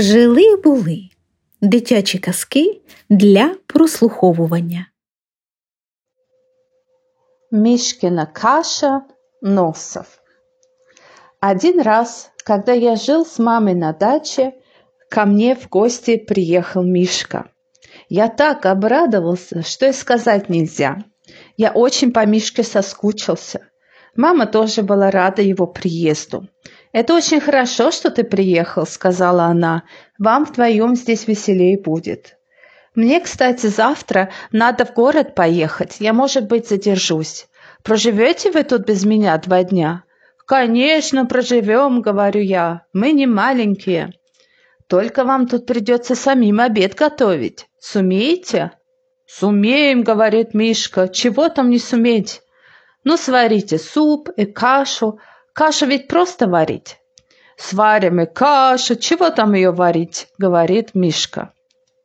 Жили були дитячі казки для прослуховування. Мишкина каша носов. Один раз, когда я жил с мамой на даче, ко мне в гости приехал Мишка. Я так обрадовался, что и сказать нельзя. Я очень по Мишке соскучился. Мама тоже была рада его приезду. «Это очень хорошо, что ты приехал», — сказала она. «Вам вдвоем здесь веселее будет». «Мне, кстати, завтра надо в город поехать. Я, может быть, задержусь. Проживете вы тут без меня два дня?» «Конечно, проживем», — говорю я. «Мы не маленькие». «Только вам тут придется самим обед готовить. Сумеете?» «Сумеем», — говорит Мишка. «Чего там не суметь?» «Ну, сварите суп и кашу, Кашу ведь просто варить. Сварим и кашу, чего там ее варить, говорит Мишка.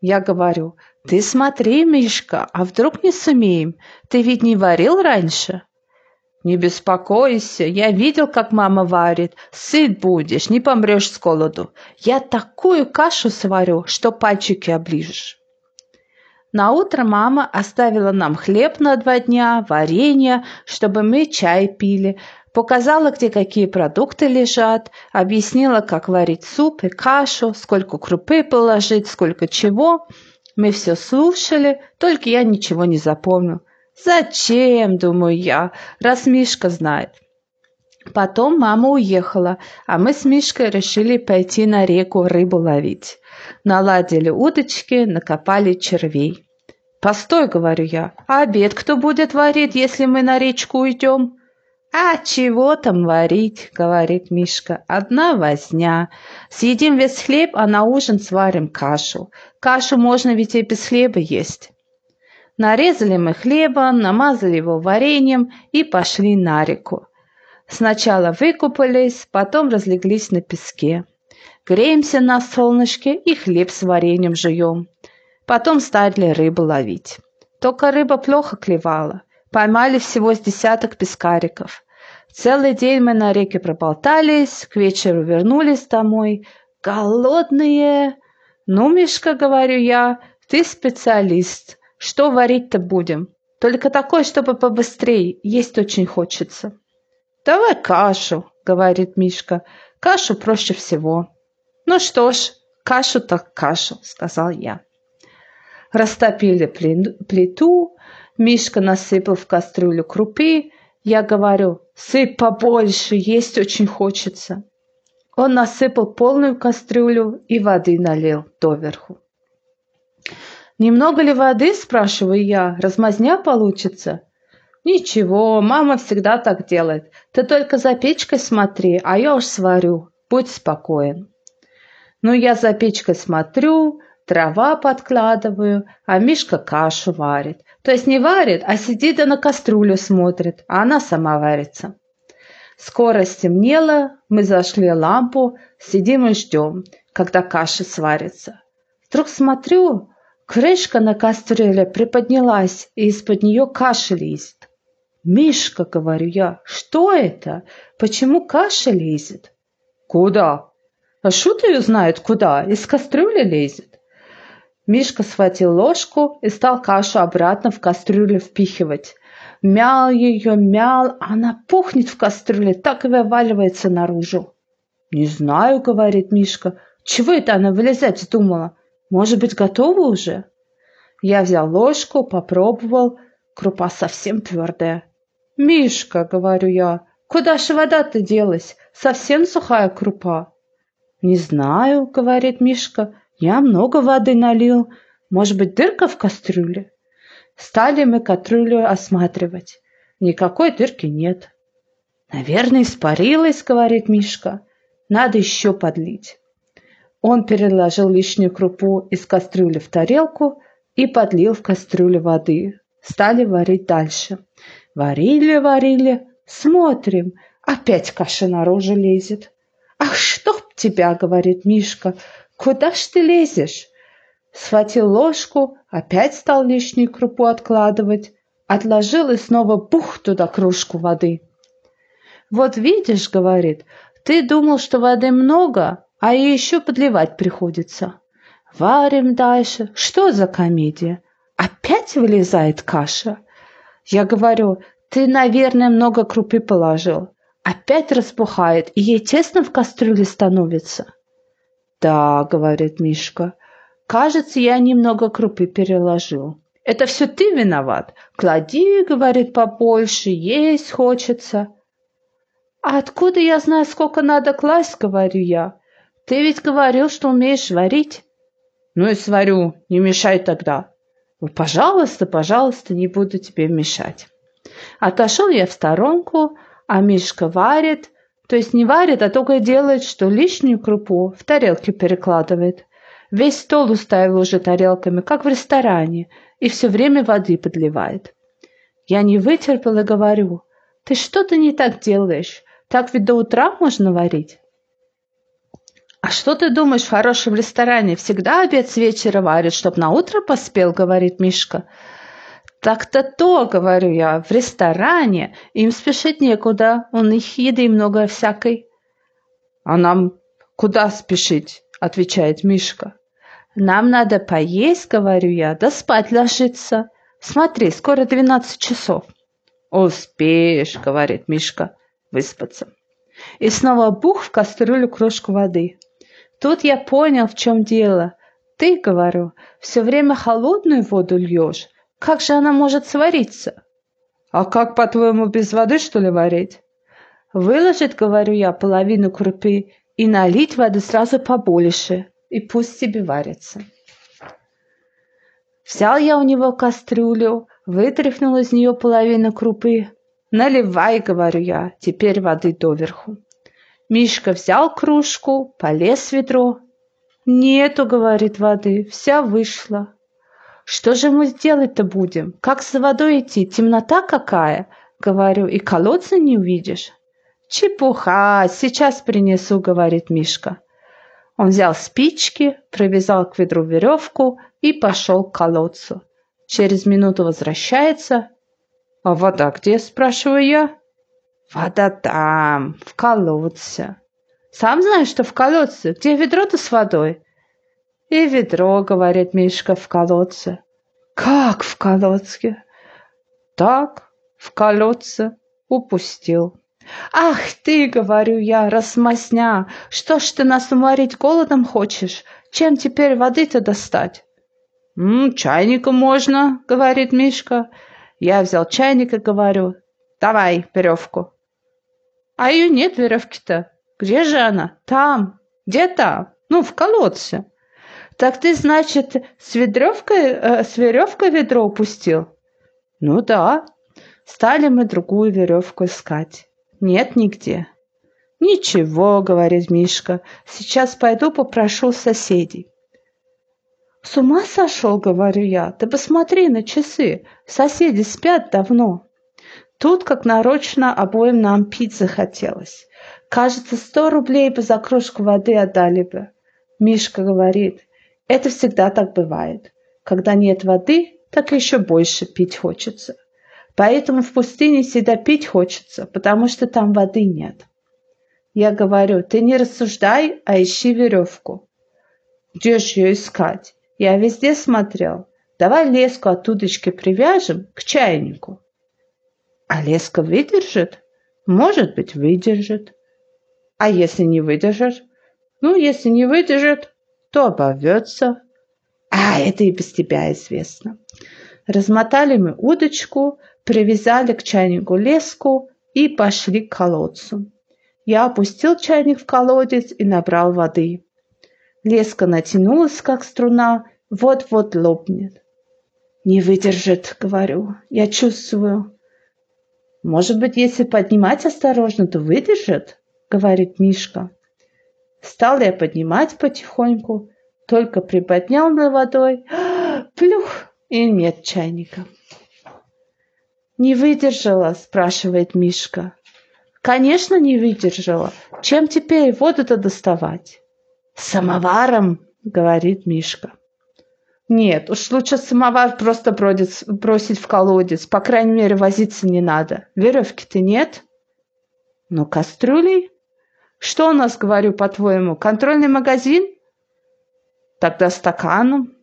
Я говорю, ты смотри, Мишка, а вдруг не сумеем? Ты ведь не варил раньше? Не беспокойся, я видел, как мама варит. Сыт будешь, не помрешь с голоду. Я такую кашу сварю, что пальчики оближешь. На утро мама оставила нам хлеб на два дня, варенье, чтобы мы чай пили, Показала, где какие продукты лежат, объяснила, как варить суп и кашу, сколько крупы положить, сколько чего. Мы все слушали, только я ничего не запомнил. Зачем, думаю я, раз Мишка знает. Потом мама уехала, а мы с Мишкой решили пойти на реку рыбу ловить. Наладили удочки, накопали червей. «Постой», — говорю я, — «а обед кто будет варить, если мы на речку уйдем?» «А чего там варить?» — говорит Мишка. «Одна возня. Съедим весь хлеб, а на ужин сварим кашу. Кашу можно ведь и без хлеба есть». Нарезали мы хлеба, намазали его вареньем и пошли на реку. Сначала выкупались, потом разлеглись на песке. Греемся на солнышке и хлеб с вареньем жуем. Потом стали рыбу ловить. Только рыба плохо клевала. Поймали всего с десяток пескариков. Целый день мы на реке проболтались, к вечеру вернулись домой. Голодные. Ну, Мишка, говорю я, ты специалист. Что варить-то будем? Только такой, чтобы побыстрее. Есть очень хочется. Давай кашу, говорит Мишка. Кашу проще всего. Ну что ж, кашу так кашу, сказал я. Растопили плиту, Мишка насыпал в кастрюлю крупы. Я говорю, сыпь побольше, есть очень хочется. Он насыпал полную кастрюлю и воды налил доверху. «Немного ли воды?» – спрашиваю я. «Размазня получится?» «Ничего, мама всегда так делает. Ты только за печкой смотри, а я уж сварю. Будь спокоен». Ну, я за печкой смотрю, дрова подкладываю, а Мишка кашу варит. То есть не варит, а сидит и на кастрюлю смотрит, а она сама варится. Скоро стемнело, мы зашли лампу, сидим и ждем, когда каша сварится. Вдруг смотрю, крышка на кастрюле приподнялась, и из-под нее каша лезет. «Мишка», — говорю я, — «что это? Почему каша лезет?» «Куда?» «А шут ее знает, куда? Из кастрюли лезет». Мишка схватил ложку и стал кашу обратно в кастрюлю впихивать. Мял ее, мял, а она пухнет в кастрюле, так и вываливается наружу. «Не знаю», — говорит Мишка, — «чего это она вылезать вздумала? Может быть, готова уже?» Я взял ложку, попробовал, крупа совсем твердая. «Мишка», — говорю я, — «куда же вода-то делась? Совсем сухая крупа». «Не знаю», — говорит Мишка, я много воды налил. Может быть, дырка в кастрюле? Стали мы кастрюлю осматривать. Никакой дырки нет. Наверное, испарилась, говорит Мишка. Надо еще подлить. Он переложил лишнюю крупу из кастрюли в тарелку и подлил в кастрюлю воды. Стали варить дальше. Варили, варили, смотрим, опять каша наружу лезет. «Ах, чтоб тебя!» — говорит Мишка. Куда ж ты лезешь? Схватил ложку, опять стал лишнюю крупу откладывать, отложил и снова бух туда кружку воды. Вот видишь, говорит, ты думал, что воды много, а еще подливать приходится. Варим дальше. Что за комедия? Опять вылезает каша. Я говорю, ты, наверное, много крупы положил. Опять распухает, и ей тесно в кастрюле становится. Да, говорит Мишка, кажется, я немного крупы переложил. Это все ты виноват. Клади, говорит, побольше, есть хочется. А откуда я знаю, сколько надо класть, говорю я. Ты ведь говорил, что умеешь варить. Ну и сварю, не мешай тогда. Ну, пожалуйста, пожалуйста, не буду тебе мешать. Отошел я в сторонку, а Мишка варит, то есть не варит, а только делает, что лишнюю крупу в тарелки перекладывает. Весь стол уставил уже тарелками, как в ресторане, и все время воды подливает. Я не вытерпел и говорю, ты что-то не так делаешь, так ведь до утра можно варить. «А что ты думаешь, в хорошем ресторане всегда обед с вечера варят, чтоб на утро поспел?» — говорит Мишка. Так-то то, говорю я, в ресторане им спешить некуда, у них еды много всякой. А нам куда спешить, отвечает Мишка. Нам надо поесть, говорю я, да спать ложиться. Смотри, скоро двенадцать часов. Успеешь, говорит Мишка, выспаться. И снова бух в кастрюлю крошку воды. Тут я понял, в чем дело. Ты, говорю, все время холодную воду льешь, как же она может свариться? А как, по-твоему, без воды, что ли, варить? Выложить, говорю я, половину крупы и налить воды сразу побольше, и пусть себе варится. Взял я у него кастрюлю, вытряхнул из нее половину крупы. Наливай, говорю я, теперь воды доверху. Мишка взял кружку, полез в ведро. Нету, говорит, воды, вся вышла. Что же мы делать-то будем? Как за водой идти? Темнота какая? Говорю, и колодца не увидишь. Чепуха, сейчас принесу, говорит Мишка. Он взял спички, привязал к ведру веревку и пошел к колодцу. Через минуту возвращается. А вода где, спрашиваю я. Вода там, в колодце. Сам знаешь, что в колодце? Где ведро-то с водой? И ведро, говорит Мишка, в колодце. Как в колодце? Так, в колодце упустил. Ах ты, говорю я, расмасня, что ж ты нас уморить голодом хочешь? Чем теперь воды-то достать? «М, чайником можно, говорит Мишка. Я взял чайник и говорю, давай веревку. А ее нет веревки-то. Где же она? Там. Где там? Ну, в колодце. Так ты, значит, с веревкой, э, с веревкой ведро упустил? Ну да. Стали мы другую веревку искать. Нет нигде. Ничего, говорит Мишка, сейчас пойду попрошу соседей. С ума сошел, говорю я, ты посмотри на часы, соседи спят давно. Тут, как нарочно, обоим нам пить захотелось. Кажется, сто рублей бы за кружку воды отдали бы. Мишка говорит, это всегда так бывает. Когда нет воды, так еще больше пить хочется. Поэтому в пустыне всегда пить хочется, потому что там воды нет. Я говорю, ты не рассуждай, а ищи веревку. Где же ее искать? Я везде смотрел. Давай леску от удочки привяжем к чайнику. А леска выдержит? Может быть, выдержит. А если не выдержит? Ну, если не выдержит, то обовьется. А, это и без тебя известно. Размотали мы удочку, привязали к чайнику леску и пошли к колодцу. Я опустил чайник в колодец и набрал воды. Леска натянулась, как струна, вот-вот лопнет. Не выдержит, говорю, я чувствую. Может быть, если поднимать осторожно, то выдержит, говорит Мишка. Стал я поднимать потихоньку, только приподнял над водой, плюх, и нет чайника. «Не выдержала?» – спрашивает Мишка. «Конечно, не выдержала. Чем теперь воду-то доставать?» «Самоваром», – говорит Мишка. «Нет, уж лучше самовар просто бросить в колодец. По крайней мере, возиться не надо. Веревки-то нет?» «Ну, кастрюлей?» Что у нас, говорю, по-твоему, контрольный магазин? Тогда стаканом.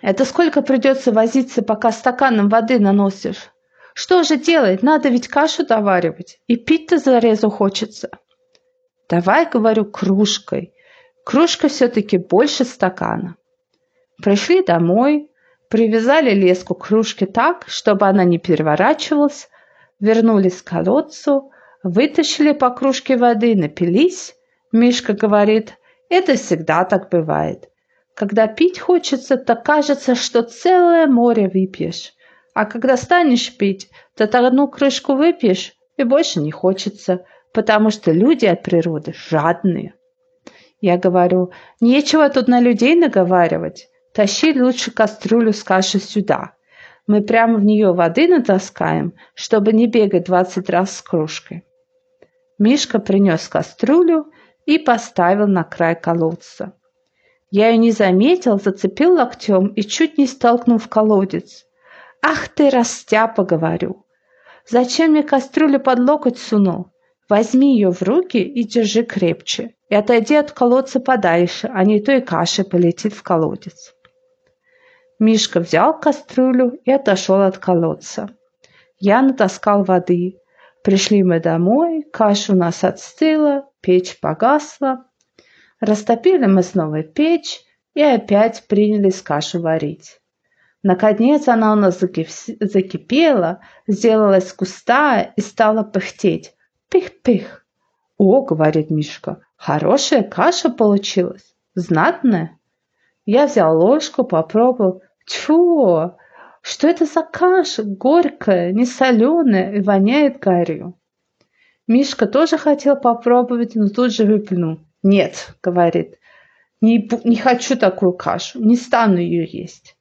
Это сколько придется возиться, пока стаканом воды наносишь? Что же делать? Надо ведь кашу доваривать. И пить-то зарезу хочется. Давай, говорю, кружкой. Кружка все-таки больше стакана. Пришли домой, привязали леску к кружке так, чтобы она не переворачивалась, вернулись к колодцу, вытащили по кружке воды, напились. Мишка говорит, это всегда так бывает. Когда пить хочется, то кажется, что целое море выпьешь. А когда станешь пить, то одну крышку выпьешь и больше не хочется, потому что люди от природы жадные. Я говорю, нечего тут на людей наговаривать. Тащи лучше кастрюлю с кашей сюда. Мы прямо в нее воды натаскаем, чтобы не бегать двадцать раз с кружкой. Мишка принес кастрюлю и поставил на край колодца. Я ее не заметил, зацепил локтем и чуть не столкнул в колодец. «Ах ты, растяпа!» — говорю. «Зачем мне кастрюлю под локоть сунул? Возьми ее в руки и держи крепче, и отойди от колодца подальше, а не то и каша полетит в колодец». Мишка взял кастрюлю и отошел от колодца. Я натаскал воды. Пришли мы домой, каша у нас отстыла, печь погасла. Растопили мы снова печь и опять принялись кашу варить. Наконец она у нас закипела, сделалась густая и стала пыхтеть. Пых-пых. «О, — говорит Мишка, — хорошая каша получилась, знатная». Я взял ложку, попробовал. Тьфу! Что это за каша? Горькая, не соленая и воняет гарью. Мишка тоже хотел попробовать, но тут же выплюнул. Нет, говорит, не, не хочу такую кашу, не стану ее есть.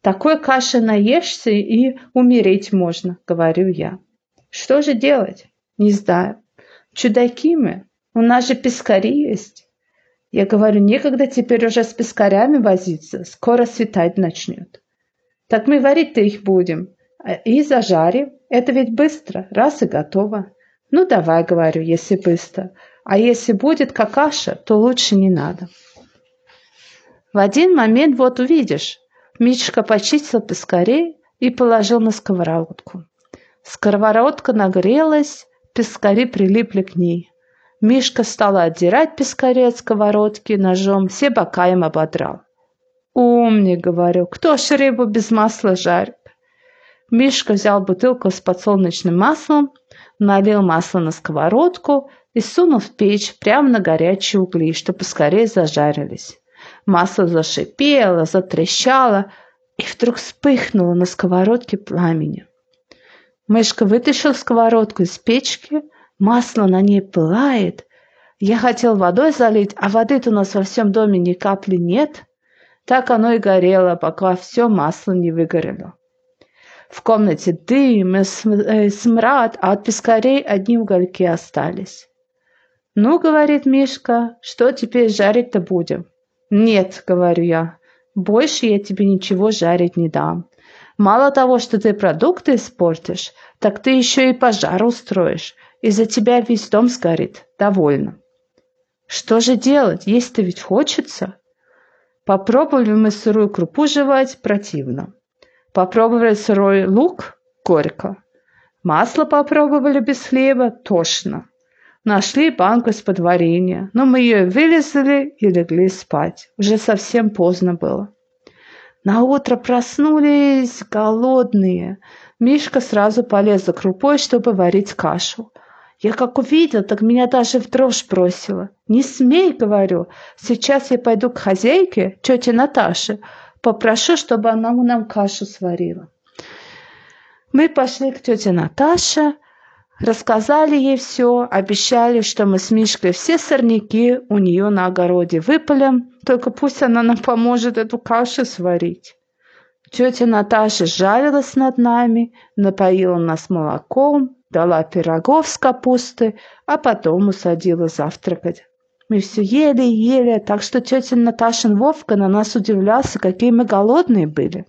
Такой каши наешься и умереть можно, говорю я. Что же делать? Не знаю. Чудаки мы. У нас же пескари есть. Я говорю, некогда теперь уже с пескарями возиться, скоро светать начнет. Так мы варить-то их будем. И зажарим. Это ведь быстро, раз и готово. Ну давай, говорю, если быстро. А если будет какаша, то лучше не надо. В один момент вот увидишь. Мишка почистил пескарей и положил на сковородку. Сковородка нагрелась, пескари прилипли к ней. Мишка стал отдирать пескари от сковородки ножом, все бока им ободрал. «Умник», — говорю, — «кто ж рыбу без масла жарит?» Мишка взял бутылку с подсолнечным маслом, налил масло на сковородку и сунул в печь прямо на горячие угли, чтобы скорее зажарились. Масло зашипело, затрещало и вдруг вспыхнуло на сковородке пламенем. Мышка вытащил сковородку из печки, масло на ней пылает. Я хотел водой залить, а воды-то у нас во всем доме ни капли нет. Так оно и горело, пока все масло не выгорело. В комнате дым и э, смрад, а от пескарей одни угольки остались. «Ну, — говорит Мишка, — что теперь жарить-то будем?» «Нет, — говорю я, — больше я тебе ничего жарить не дам. Мало того, что ты продукты испортишь, так ты еще и пожар устроишь. Из-за тебя весь дом сгорит. Довольно». «Что же делать? Есть-то ведь хочется?» Попробовали мы сырую крупу жевать, противно. Попробовали сырой лук, горько. Масло попробовали без хлеба, тошно. Нашли банку из-под варенья, но мы ее вылезли и легли спать. Уже совсем поздно было. На утро проснулись голодные. Мишка сразу полез за крупой, чтобы варить кашу. Я как увидел, так меня даже в дрожь бросило. «Не смей!» — говорю. «Сейчас я пойду к хозяйке, тете Наташе, попрошу, чтобы она нам кашу сварила». Мы пошли к тете Наташе, Рассказали ей все, обещали, что мы с Мишкой все сорняки у нее на огороде выпалим, только пусть она нам поможет эту кашу сварить. Тетя Наташа жалилась над нами, напоила нас молоком, дала пирогов с капустой, а потом усадила завтракать. Мы все ели и ели, так что тетя Наташин Вовка на нас удивлялся, какие мы голодные были.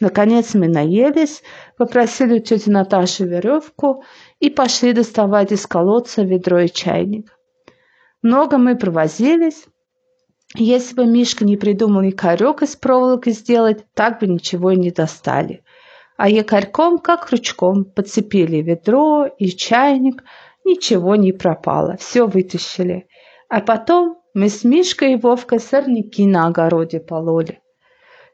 Наконец мы наелись, попросили у тети Наташи веревку и пошли доставать из колодца ведро и чайник. Много мы провозились. Если бы Мишка не придумал якорек из проволоки сделать, так бы ничего и не достали. А якорьком, как крючком, подцепили ведро и чайник, ничего не пропало, все вытащили. А потом мы с Мишкой и Вовкой сорняки на огороде пололи.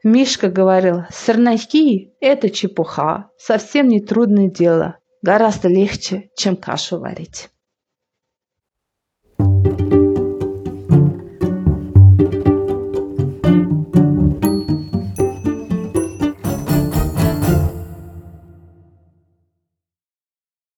Мишка говорил, сорняки – это чепуха, совсем не трудное дело, гораздо легче, чем кашу варить.